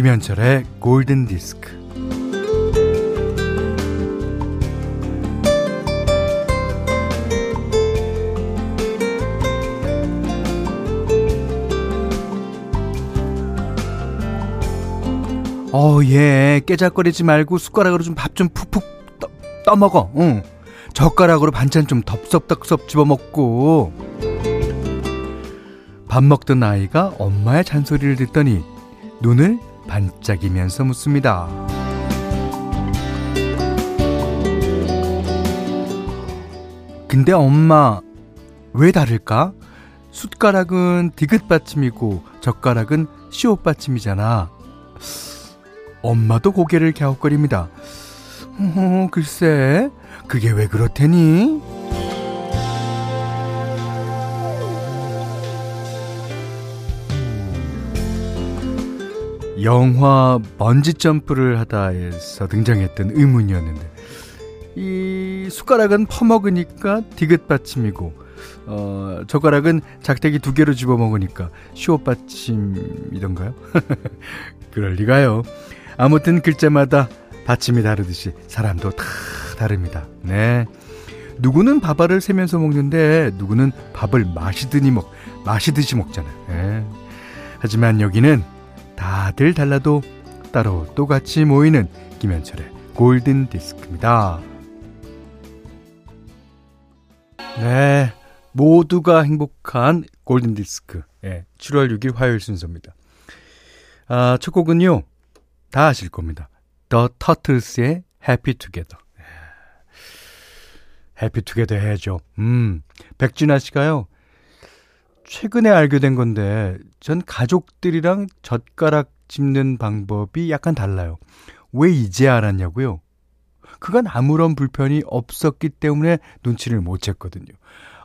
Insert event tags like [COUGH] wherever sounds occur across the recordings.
김현철의 골든 디스크. 어, 예. 깨작거리지 말고 숟가락으로 좀밥좀 푹푹 떠, 떠먹어. 응. 젓가락으로 반찬 좀 덥석덥석 집어먹고. 밥 먹던 아이가 엄마의 잔소리를 듣더니 눈을 반짝이면서 묻습니다. 근데 엄마, 왜 다를까? 숟가락은 디귿 받침이고 젓가락은 시옷 받침이잖아. 엄마도 고개를 갸웃거립니다. 어, 글쎄, 그게 왜 그렇대니? 영화 먼지 점프를 하다에서 등장했던 의문이었는데 이 숟가락은 퍼먹으니까 디귿 받침이고 어, 젓가락은 작대기 두 개로 집어 먹으니까 시옷 받침이던가요? [LAUGHS] 그럴 리가요. 아무튼 글자마다 받침이 다르듯이 사람도 다 다릅니다. 네. 누구는 밥알을 세면서 먹는데 누구는 밥을 마시더니 먹 마시듯이 먹잖아요. 네. 하지만 여기는 다들 달라도 따로 똑같이 모이는 김현철의 골든 디스크입니다. 네. 모두가 행복한 골든 디스크. 예, 7월 6일 화요일 순서입니다. 아, 첫 곡은요. 다 아실 겁니다. The Turtles의 Happy Together. 해피 투게더 해야죠. 음, 백진아 씨가요. 최근에 알게 된 건데 전 가족들이랑 젓가락 집는 방법이 약간 달라요. 왜 이제 알았냐고요? 그건 아무런 불편이 없었기 때문에 눈치를 못 챘거든요.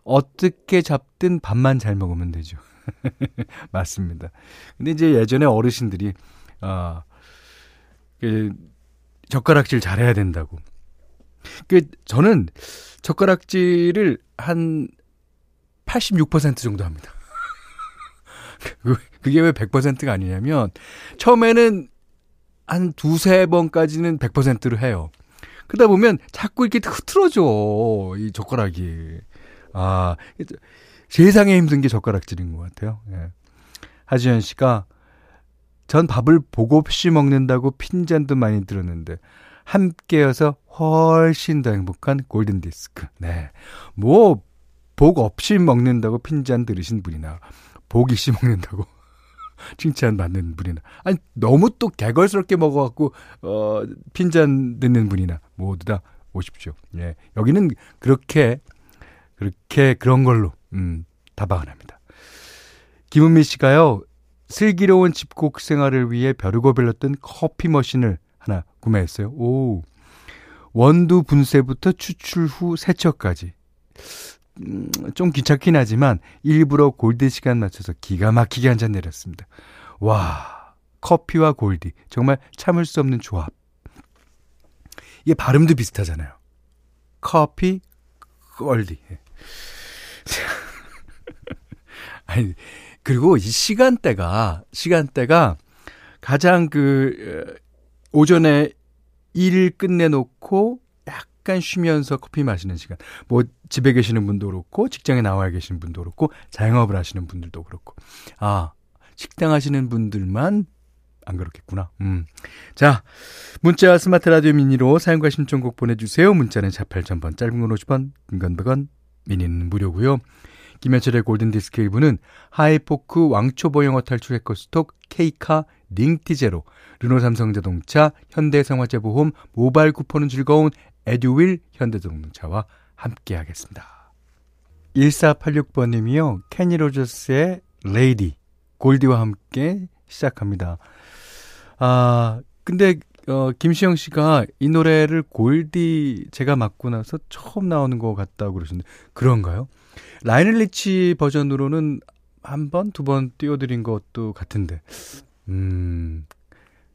어떻게 잡든 밥만 잘 먹으면 되죠. [LAUGHS] 맞습니다. 근데 이제 예전에 어르신들이 아, 그 젓가락질 잘해야 된다고. 그 저는 젓가락질을 한 86% 정도 합니다. [LAUGHS] 그, 그게 왜 100%가 아니냐면 처음에는 한 두세 번까지는 100%로 해요. 그러다 보면 자꾸 이렇게 흐트러져 이 젓가락이. 아 세상에 힘든 게 젓가락질인 것 같아요. 예. 하지연 씨가 전 밥을 복 없이 먹는다고 핀잔도 많이 들었는데 함께여서 훨씬 더 행복한 골든 디스크. 네. 뭐, 복 없이 먹는다고 핀잔 들으신 분이나, 복 있이 먹는다고 [LAUGHS] 칭찬 받는 분이나, 아니, 너무 또 개걸스럽게 먹어갖고, 어, 핀잔 듣는 분이나, 모두 다 오십시오. 예. 여기는 그렇게, 그렇게 그런 걸로, 음, 다방을 합니다. 김은미 씨가요, 슬기로운 집콕 생활을 위해 벼르고 별렀던 커피 머신을 하나 구매했어요. 오. 원두 분쇄부터 추출 후 세척까지. 음, 좀 귀찮긴 하지만 일부러 골드 시간 맞춰서 기가 막히게 한 잔 내렸습니다. 와, 커피와 골디. 정말 참을 수 없는 조합. 이게 발음도 비슷하잖아요. 커피, 골디. [LAUGHS] 아니, 그리고 이 시간대가, 시간대가 가장 그, 오전에 일 끝내놓고 약간 쉬면서 커피 마시는 시간. 뭐 집에 계시는 분도 그렇고 직장에 나와 계시는 분도 그렇고 자영업을 하시는 분들도 그렇고. 아, 식당 하시는 분들만 안 그렇겠구나. 음. 자, 문자 스마트 라디오 미니로 사연과 신청곡 보내주세요. 문자는 48,000번, 짧은 건 50원, 긴건 100원, 미니는 무료고요. 김현철의 골든디스크 일부는 하이포크 왕초보 영어 탈출 해커스톡 케이카 링티제로 르노 삼성자동차 현대해상화재보험 모바일 쿠폰은 즐거운 에듀윌 현대자동차와 함께 하겠습니다. 1486번님이요. 케니 로저스의 Lady 골디와 함께 시작합니다. 아 근데 어, 김시영 씨가 이 노래를 골디 제가 맡고 나서 처음 나오는 것 같다고 그러셨는데 그런가요? 라이넬 리치 버전으로는 한 번, 두 번 띄워드린 것도 같은데. 음,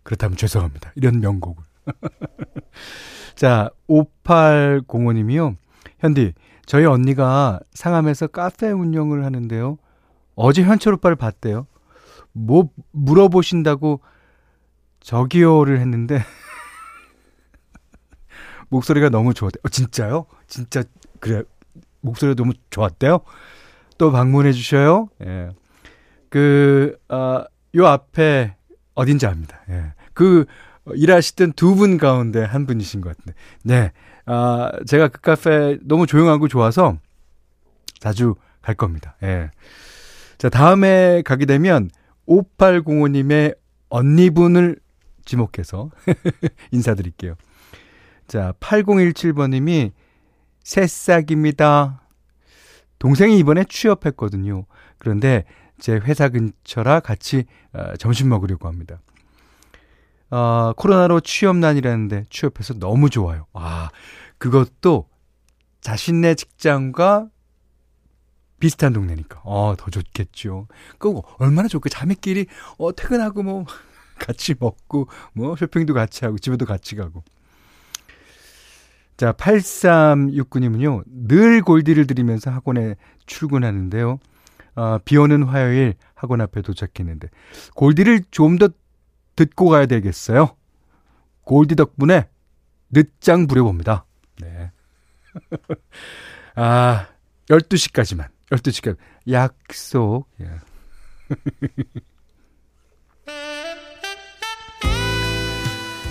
그렇다면 죄송합니다. 이런 명곡을. [LAUGHS] 자, 5805님이요. 현디, 저희 언니가 상암에서 카페 운영을 하는데요. 어제 현철 오빠를 봤대요. 뭐 물어보신다고 저기요를 했는데 [LAUGHS] 목소리가 너무 좋았대요. 어, 진짜요? 진짜 그래 목소리가 너무 좋았대요. 또 방문해 주셔요. 예. 그, 아, 요 앞에 어딘지 압니다. 예. 그, 일하시던 두 분 가운데 한 분이신 것 같은데. 네. 아, 제가 그 카페 너무 조용하고 좋아서 자주 갈 겁니다. 예. 자, 다음에 가게 되면 5805님의 언니분을 지목해서 [LAUGHS] 인사드릴게요. 자, 8017번님이 새싹입니다. 동생이 이번에 취업했거든요. 그런데 제 회사 근처라 같이 어, 점심 먹으려고 합니다. 어, 코로나로 취업난이라는데 취업해서 너무 좋아요. 아, 그것도 자신네 직장과 비슷한 동네니까. 어, 더 좋겠죠. 그 얼마나 좋고 자매끼리 어 퇴근하고 뭐 [LAUGHS] 같이 먹고 뭐 쇼핑도 같이 하고 집에도 같이 가고. 자, 8369님은요. 늘 골디를 들이면서 학원에 출근하는데요. 어, 비 오는 화요일 학원 앞에 도착했는데 골디를 좀 더 듣고 가야 되겠어요. 골디 덕분에 늦장 부려봅니다. 네. [LAUGHS] 아, 12시까지만. 12시까지. 약속. 예. [LAUGHS]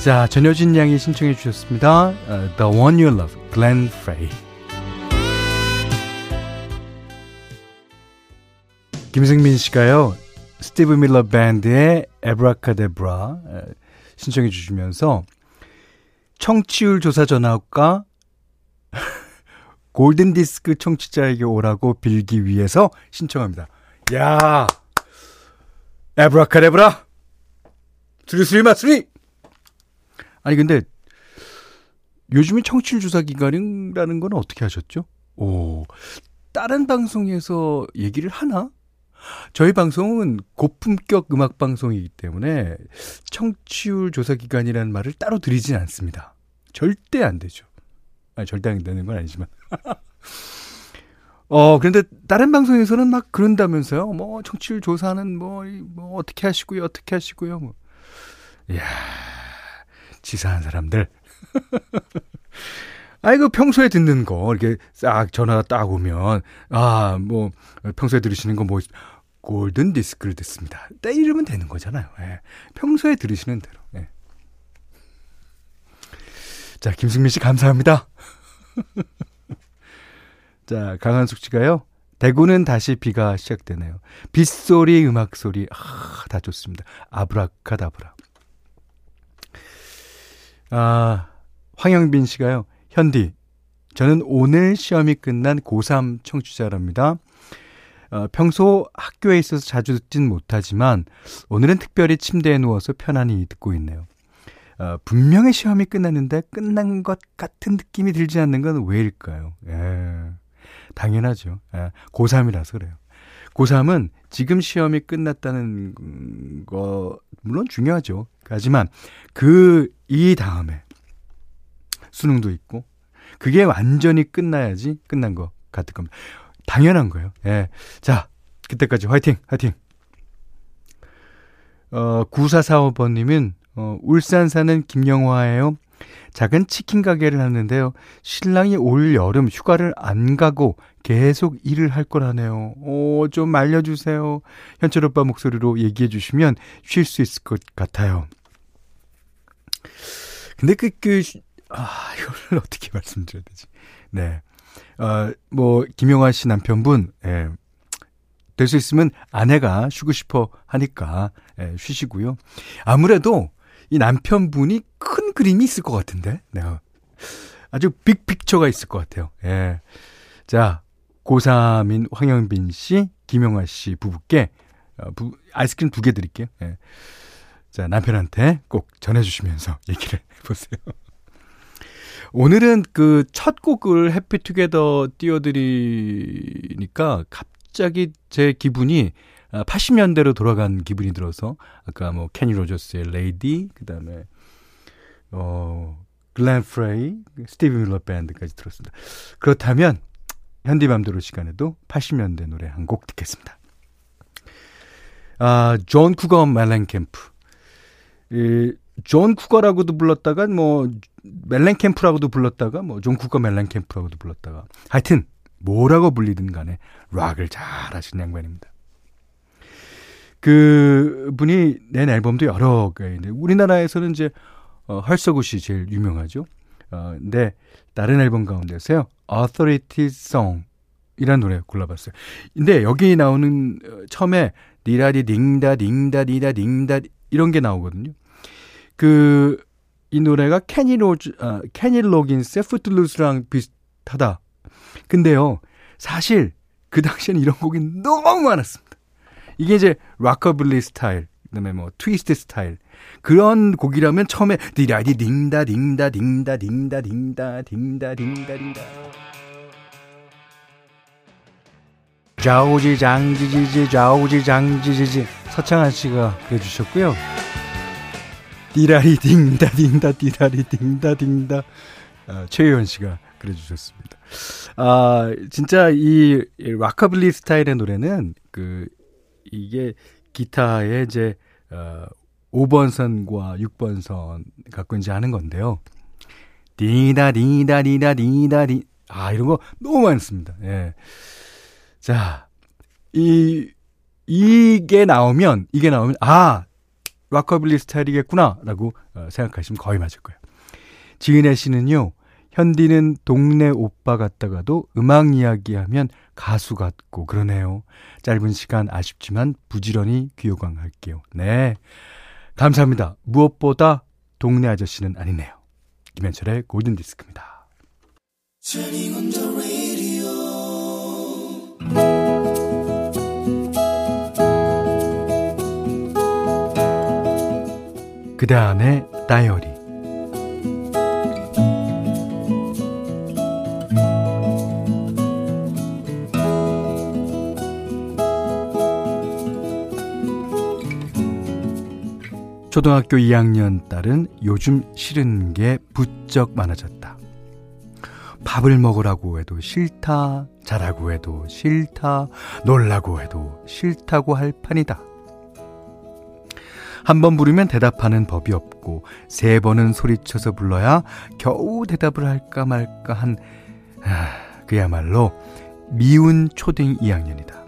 자, 전효진 양이 신청해 주셨습니다. Uh, The One You Love, Glenn Frey. 김승민 씨가요. 스티브 밀러 밴드의 에브라카데브라 신청해 주시면서 청취율 조사 전화가 [LAUGHS] 골든 디스크 청취자에게 오라고 빌기 위해서 신청합니다. 야! 에브라카데브라! 수리수리 마수리! 아니 근데 요즘에 청취율 조사 기간이라는 건 어떻게 아셨죠? 오. 다른 방송에서 얘기를 하나? 저희 방송은 고품격 음악 방송이기 때문에 청취율 조사 기간이라는 말을 따로 드리진 않습니다. 절대 안 되죠. 아니, 절대 안 되는 건 아니지만. [LAUGHS] 어, 그런데 다른 방송에서는 막 그런다면서요. 뭐, 청취율 조사는 뭐, 뭐, 어떻게 하시고요, 어떻게 하시고요. 뭐. 이야, 지사한 사람들. [LAUGHS] 아이고 평소에 듣는 거 이렇게 싹 전화 딱 오면 아 뭐 평소에 들으시는 거 뭐 골든 디스크를 듣습니다. 때 이러면 되는 거잖아요. 예. 평소에 들으시는 대로. 예. 자 김승민 씨 감사합니다. [LAUGHS] 자 강한숙 씨가요. 대구는 다시 비가 시작되네요. 빗소리, 음악 소리, 아, 다 좋습니다. 아브라카다브라. 아, 황영빈 씨가요. 현디, 저는 오늘 시험이 끝난 고3 청취자랍니다. 어, 평소 학교에 있어서 자주 듣진 못하지만 오늘은 특별히 침대에 누워서 편안히 듣고 있네요. 어, 분명히 시험이 끝났는데 끝난 것 같은 느낌이 들지 않는 건 왜일까요? 예, 당연하죠. 예, 고3이라서 그래요. 고3은 지금 시험이 끝났다는 거, 물론 중요하죠. 하지만 그, 이 다음에 수능도 있고 그게 완전히 끝나야지 끝난 것 같을 겁니다. 당연한 거예요. 예. 자, 그때까지 화이팅, 화이팅. 어, 9445번님은, 어, 울산 사는 김영화예요. 작은 치킨 가게를 하는데요. 신랑이 올 여름 휴가를 안 가고 계속 일을 할 거라네요. 오, 좀 알려주세요. 현철 오빠 목소리로 얘기해 주시면 쉴 수 있을 것 같아요. 근데 그, 그, 아, 이걸 [LAUGHS] 어떻게 말씀드려야 되지? 네. 어, 뭐, 김영환 씨 남편분, 예. 될 수 있으면 아내가 쉬고 싶어 하니까, 예, 쉬시고요. 아무래도 이 남편분이 큰 그림이 있을 것 같은데, 네. 아주 빅 픽처가 있을 것 같아요. 예. 자, 고3인 황영빈 씨, 김영환 씨 부부께, 어, 부, 아이스크림 두 개 드릴게요. 예. 자, 남편한테 꼭 전해주시면서 [LAUGHS] 얘기를 해보세요. 오늘은 그 첫 곡을 Happy Together 띄워드리니까 갑자기 제 기분이 80년대로 아, 돌아간 기분이 들어서 아까 뭐 케니 로저스의 Lady 그다음에 어 글렌 프레이, 스티브 밀러 밴드까지 들었습니다. 그렇다면 현디맘대로 시간에도 80년대 노래 한 곡 듣겠습니다. 아, 존 쿠거 멜렌캠프. 이, 존 쿠거라고도 불렀다가 뭐 멜렌캠프라고도 불렀다가 뭐 존 쿠거 멜렌캠프라고도 불렀다가 하여튼 뭐라고 불리든 간에 락을 잘 하시는 양반입니다. 그 분이 낸 앨범도 여러 개 있는데 우리나라에서는 이제 어, Hurts So Good이 제일 유명하죠. 어, 근데 다른 앨범 가운데서요. Authority Song 이란 노래 골라봤어요. 근데 여기 나오는 어, 처음에 니라디 딩다 딩다 디다 딩다 이런 게 나오거든요. 그 이 노래가 케니 로저 아, 케니 로긴스의 Footloose랑 비슷하다. 근데요. 사실 그 당시에는 이런 곡이 너무 많았습니다. 이게 이제 락커블리 스타일, 그다음에 뭐 트위스트 스타일 그런 곡이라면 처음에 디라디 딩다 딩다 딩다 딩다 딩다 딩다 딩다 딩다 좌우지 장지지지 좌우지 장지지지 서창한 씨가 그려주셨고요. 디라리 딩다 딩다 디라리 딩다 딩다 아, 최유현 씨가 그려주셨습니다. 아 진짜 이 락커블리 스타일의 노래는 그 이게 기타에 이제 어, 5번 선과 6번 선 갖고 이제 하는 건데요. 디다 디다 디다 디다 디. 아, 이런 거 너무 많습니다. 예. 자, 이, 이게 나오면, 이게 나오면, 아, 락커블리 스타일이겠구나, 라고 어, 생각하시면 거의 맞을 거예요. 지은혜 씨는요, 현디는 동네 오빠 같다가도 음악 이야기하면 가수 같고 그러네요. 짧은 시간 아쉽지만 부지런히 귀호강할게요. 네. 감사합니다. 무엇보다 동네 아저씨는 아니네요. 김현철의 골든 디스크입니다. 그대 안의 다이어리 초등학교 2학년 딸은 요즘 싫은 게 부쩍 많아졌다. 밥을 먹으라고 해도 싫다, 자라고 해도 싫다, 놀라고 해도 싫다고 할 판이다. 한 번 부르면 대답하는 법이 없고 세 번은 소리쳐서 불러야 겨우 대답을 할까 말까 한 아, 그야말로 미운 초등 2학년이다.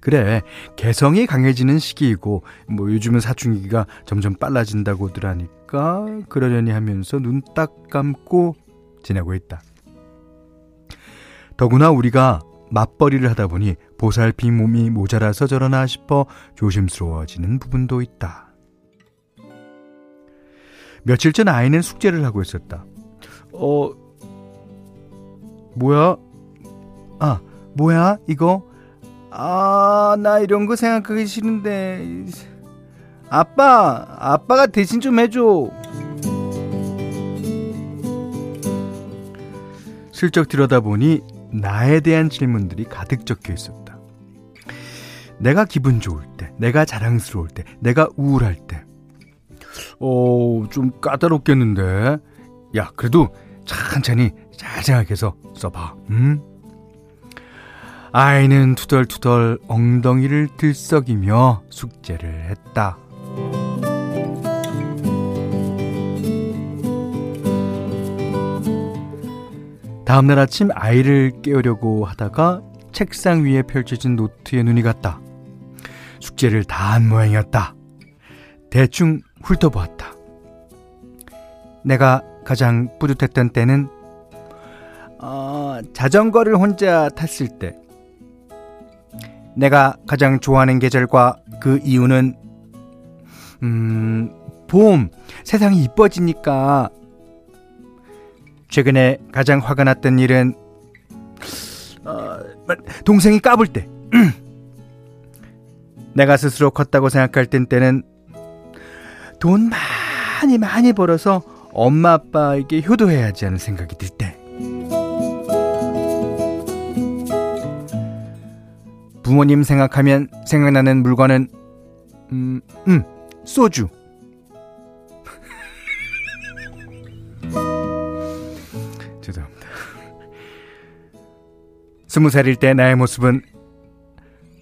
그래 개성이 강해지는 시기이고 뭐 요즘은 사춘기가 점점 빨라진다고들 하니까 그러려니 하면서 눈 딱 감고 지내고 있다. 더구나 우리가 맞벌이를 하다 보니 보살피 몸이 모자라서 저러나 싶어 조심스러워지는 부분도 있다. 며칠 전 아이는 숙제를 하고 있었다. 어, 뭐야? 아, 뭐야? 이거? 아, 나 이런 거 생각하기 싫은데. 아빠, 아빠가 대신 좀 해줘. 슬쩍 들여다보니 나에 대한 질문들이 가득 적혀 있었다. 내가 기분 좋을 때, 내가 자랑스러울 때, 내가 우울할 때. 어, 좀 까다롭겠는데. 야, 그래도 천천히 잘 생각해서 써봐. 음? 아이는 투덜투덜 엉덩이를 들썩이며 숙제를 했다. 다음날 아침 아이를 깨우려고 하다가 책상 위에 펼쳐진 노트에 눈이 갔다. 숙제를 다 한 모양이었다. 대충 훑어보았다. 내가 가장 뿌듯했던 때는 어, 자전거를 혼자 탔을 때 내가 가장 좋아하는 계절과 그 이유는 음, 봄 세상이 이뻐지니까 최근에 가장 화가 났던 일은 어, 동생이 까불 때 [CLEARS THROAT] 내가 스스로 컸다고 생각할 땐 때는 돈 많이 많이 벌어서 엄마 아빠에게 효도해야지 하는 생각이 들 때 부모님 생각하면 생각나는 물건은 음, 음, 소주. 스무 살일 때 나의 모습은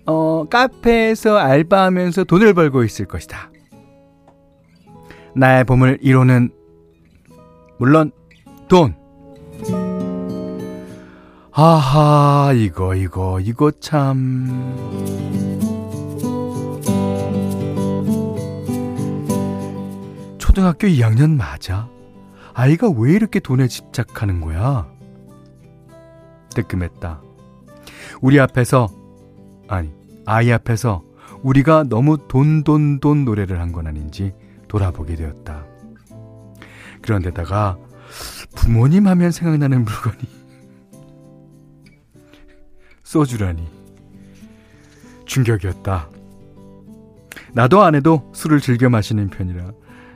어, 카페에서 알바하면서 돈을 벌고 있을 것이다. 나의 봄을 이루는 물론 돈. 아하 이거 이거 이거 참. 초등학교 2학년 맞아? 아이가 왜 이렇게 돈에 집착하는 거야? 뜨끔했다. 우리 앞에서, 아니, 아이 앞에서 우리가 너무 돈, 돈, 돈 노래를 한 건 아닌지 돌아보게 되었다. 그런데다가 부모님 하면 생각나는 물건이 [LAUGHS] 소주라니. 충격이었다. 나도 아내도 술을 즐겨 마시는 편이라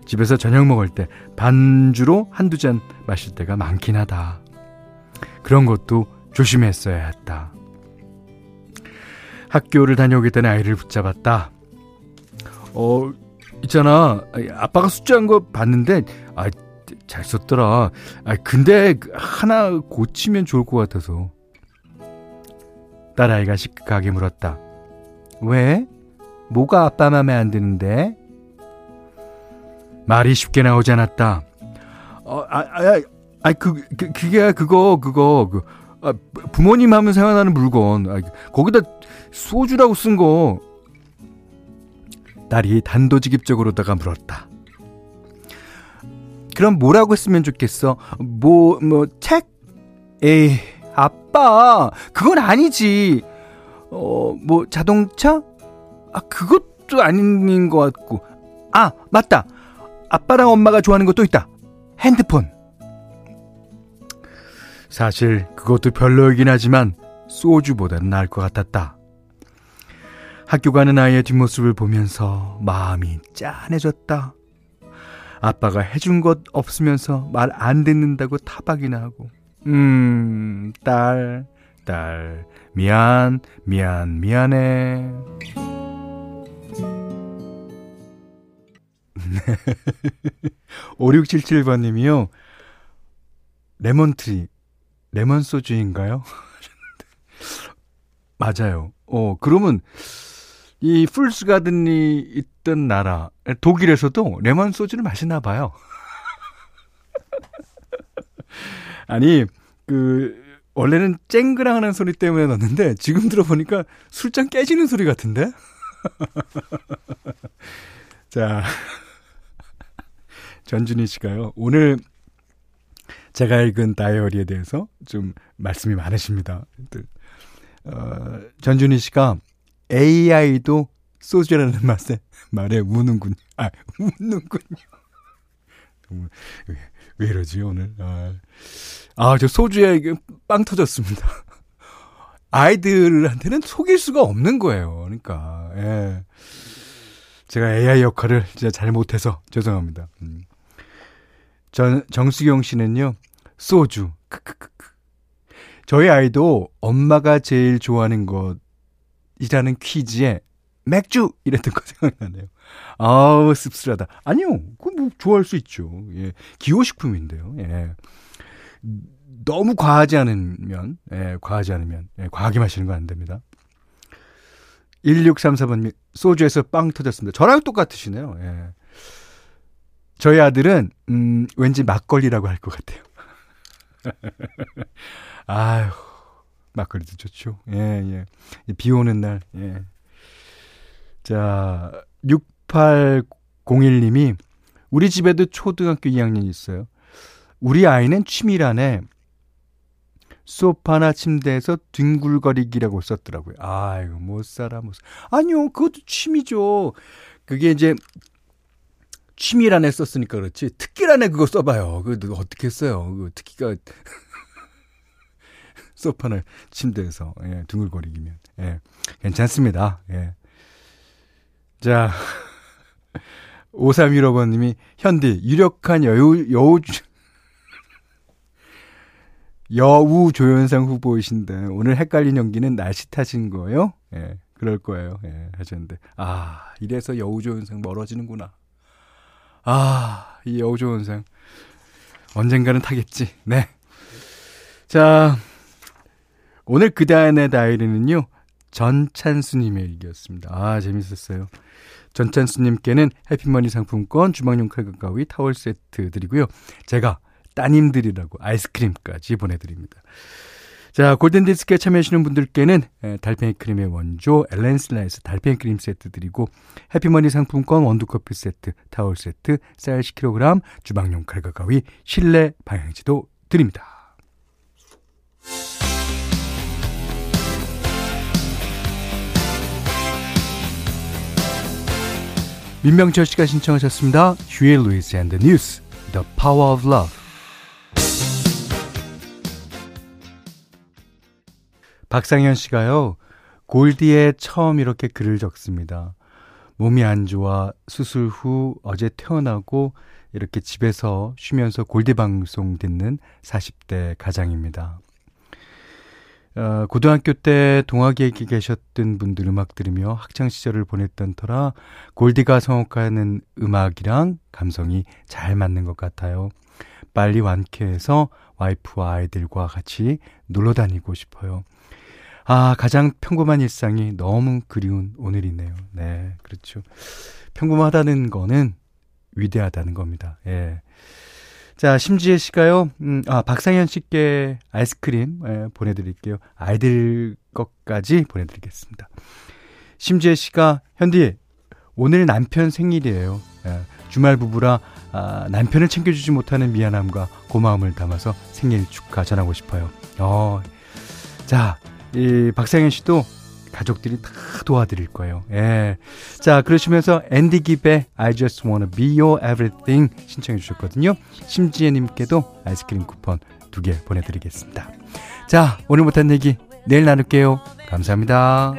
집에서 저녁 먹을 때 반주로 한두 잔 마실 때가 많긴 하다. 그런 것도 조심했어야 했다. 학교를 다녀오기 전에 아이를 붙잡았다. 어, 있잖아. 아빠가 숙제한 거 봤는데, 아, 잘 썼더라. 아, 근데 하나 고치면 좋을 것 같아서. 딸아이가 시크하게 물었다. 왜? 뭐가 아빠 맘에 안 드는데? 말이 쉽게 나오지 않았다. 어, 아, 아, 아, 그, 그, 그게 그거, 그거, 그, 아, 부모님 하면 생각나는 물건. 아, 거기다 소주라고 쓴 거. 딸이 단도직입적으로다가 물었다. 그럼 뭐라고 쓰면 좋겠어? 뭐, 뭐, 책? 에이, 아빠, 그건 아니지. 어, 뭐, 자동차? 아, 그것도 아닌 것 같고. 아, 맞다. 아빠랑 엄마가 좋아하는 것도 있다. 핸드폰. 사실 그것도 별로이긴 하지만 소주보다는 나을 것 같았다. 학교 가는 아이의 뒷모습을 보면서 마음이 짠해졌다. 아빠가 해준 것 없으면서 말 안 듣는다고 타박이나 하고. 음, 딸, 딸, 미안, 미안, 미안해. [LAUGHS] 5677번님이요. Lemon Tree, 레몬 소주인가요? [LAUGHS] 맞아요. 어, 그러면 이 풀스 가든이 있던 나라, 독일에서도 레몬 소주를 마시나 봐요. [LAUGHS] 아니, 그, 원래는 쨍그랑 하는 소리 때문에 넣었는데, 지금 들어보니까 술잔 깨지는 소리 같은데? [LAUGHS] 자, 전준희 씨가요. 오늘 제가 읽은 다이어리에 대해서 좀 말씀이 많으십니다. 어, 전준희 씨가 AI도 소주라는 맛에 [LAUGHS] 말에 우는군요. 아, 웃는군요. 왜, 왜 이러지, 오늘? 아, 아, 저 소주에 빵 터졌습니다. [LAUGHS] 아이들한테는 속일 수가 없는 거예요. 그러니까, 예. 제가 AI 역할을 진짜 잘못해서 죄송합니다. 음. 전, 정수경 씨는요, 소주. 크크크크. 저희 아이도 엄마가 제일 좋아하는 것이라는 퀴즈에 맥주! 이랬던 거 생각나네요. 아우, 씁쓸하다. 아니요, 그뭐 좋아할 수 있죠. 예. 기호식품인데요. 예. 너무 과하지 않으면, 예, 과하지 않으면, 예, 과하게 마시는 거안 됩니다. 1634번님, 소주에서 빵 터졌습니다. 저랑 똑같으시네요. 예. 저희 아들은 음, 왠지 막걸리라고 할 것 같아요. [LAUGHS] 아유, 막걸리도 좋죠. 예, 예. 비 오는 날, 예. 자, 6801님이 우리 집에도 초등학교 2학년 있어요. 우리 아이는 취미란에 소파나 침대에서 뒹굴거리기라고 썼더라고요. 아이고, 못 살아, 못 살아. 아니요, 그것도 취미죠. 그게 이제 취미란에 썼으니까 그렇지 특기란에 그거 써봐요. 그거 어떻게 써요? 그 특기가 [LAUGHS] 소파나 침대에서 예, 둥글거리기면 예, 괜찮습니다. 예. 자 [LAUGHS] 5315번님이 현디 유력한 여우 여우 [LAUGHS] 여우 조연상 후보이신데 오늘 헷갈린 연기는 날씨 탓인 거예요? 예, 그럴 거예요. 예, 하셨는데 아 이래서 여우 조연상 멀어지는구나. 아, 이 여우조원생. 언젠가는 타겠지. 네. 자, 오늘 그다음의 다이리는요, 전찬수님의 일기였습니다. 아, 재밌었어요. 전찬수님께는 해피머니 상품권, 주방용 칼과 가위, 타월 세트 드리고요. 제가 따님들이라고 아이스크림까지 보내드립니다. 자, 골든디스크에 참여하시는 분들께는 달팽이 크림의 원조 엘렌슬라에서 달팽이 크림 세트 드리고 해피머니 상품권 원두커피 세트, 타월 세트, 쌀 10kg, 주방용 칼과 가위, 실내 방향지도 드립니다. 민명철 씨가 신청하셨습니다. 휴이 루이스 앤드 뉴스 The Power of Love 박상현 씨가요. 골디에 처음 이렇게 글을 적습니다. 몸이 안 좋아 수술 후 어제 퇴원하고 이렇게 집에서 쉬면서 골디 방송 듣는 40대 가장입니다. 어, 고등학교 때 동아기획에 계셨던 분들 음악 들으며 학창 시절을 보냈던 터라 골디가 성혹하는 음악이랑 감성이 잘 맞는 것 같아요. 빨리 완쾌해서 와이프와 아이들과 같이 놀러 다니고 싶어요. 아, 가장 평범한 일상이 너무 그리운 오늘이네요. 네, 그렇죠. 평범하다는 거는 위대하다는 겁니다. 예. 자, 심지혜 씨가요, 음, 아, 박상현 씨께 아이스크림, 예, 보내드릴게요. 아이들 것까지 보내드리겠습니다. 심지혜 씨가, 현디, 오늘 남편 생일이에요. 예, 주말 부부라, 아, 남편을 챙겨주지 못하는 미안함과 고마움을 담아서 생일 축하 전하고 싶어요. 어, 자, 이 박상현 씨도 가족들이 다 도와드릴 거예요. 예. 자, 그러시면서 앤디 깁의 I just wanna be your everything 신청해 주셨거든요. 심지혜 님께도 아이스크림 쿠폰 두 개 보내드리겠습니다. 자, 오늘 못한 얘기 내일 나눌게요. 감사합니다.